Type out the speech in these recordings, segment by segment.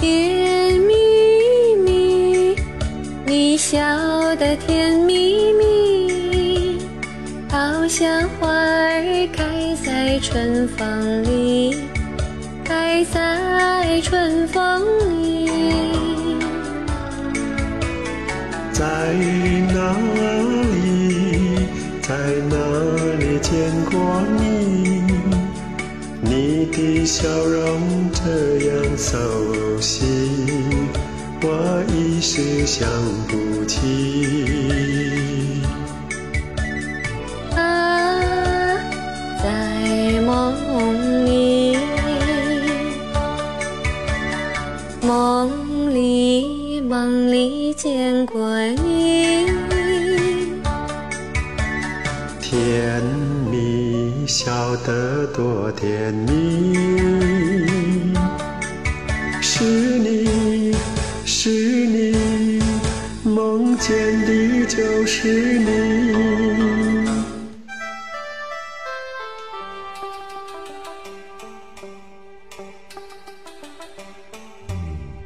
甜蜜蜜，你笑得甜蜜蜜，好像花儿开在春风里，开在春风里。在哪里，的笑容这样熟悉，我一时想不起。啊，在梦里，梦里，梦里见过你。甜蜜，笑得多甜蜜。是你，是你，梦见的就是你。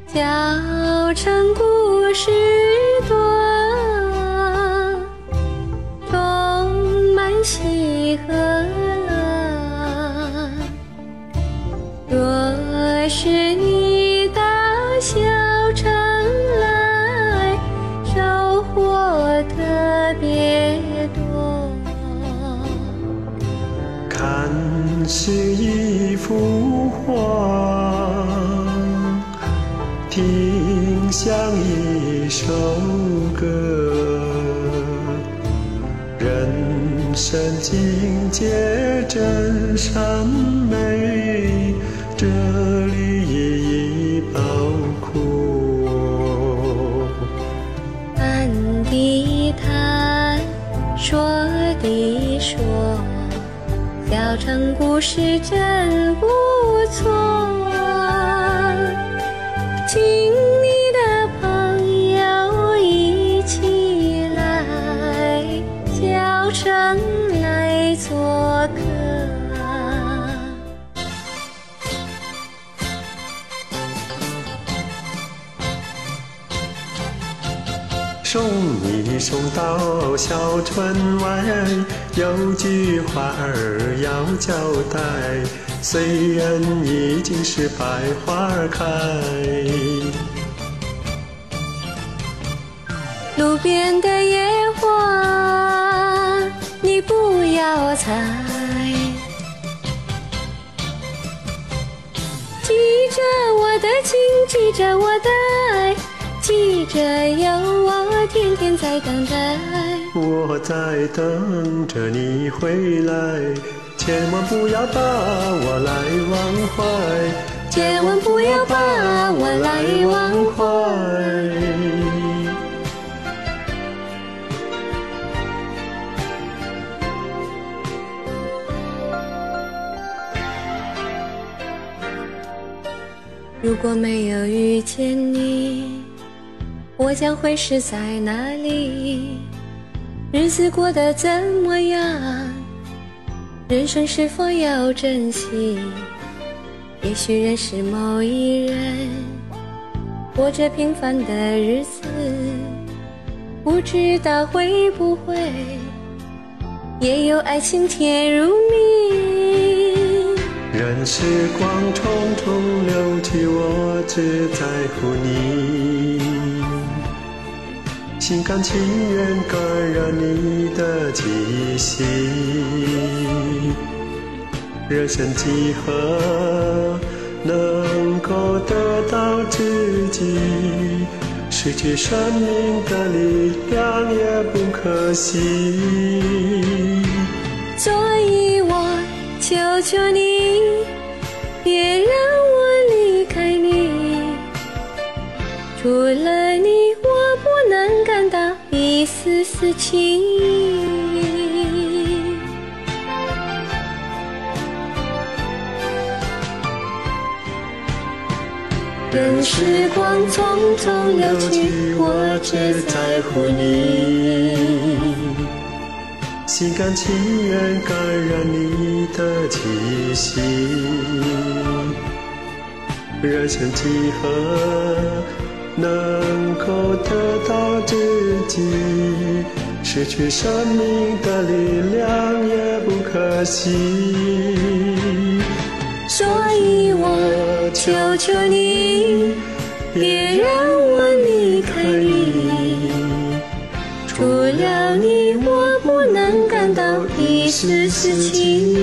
小城故事多，若是你到小城来，收获特别多。看是一幅画，听像一首歌，人生境界真善美，这里也包括。谈的谈，说的说，小城故事真不错。请送你送到小村外，有句话儿要交代。虽然已经是百花开，路边的野花，你不要采。记着我的情，记着我的爱，记着有我天天在等待。我在等着你回来，千万不要把我来忘怀，千万不要把我来忘怀。如果没有遇见你，我将会是在哪里？日子过得怎么样？人生是否要珍惜？也许认识某一人，过着平凡的日子，不知道会不会也有爱情甜如蜜。任时光匆匆流去，我只在乎你。心甘情愿感染你的气息，人生几何能够得到知己？失去生命的力量也不可惜。所以我求求你，别丝丝情意。任时光匆匆流去，我只在乎你。心甘情愿感染你的气息，人生几何能够得到知己？失去生命的力量也不可惜。所以我求求你，别让我离开你。除了你，我不能感到一丝丝情。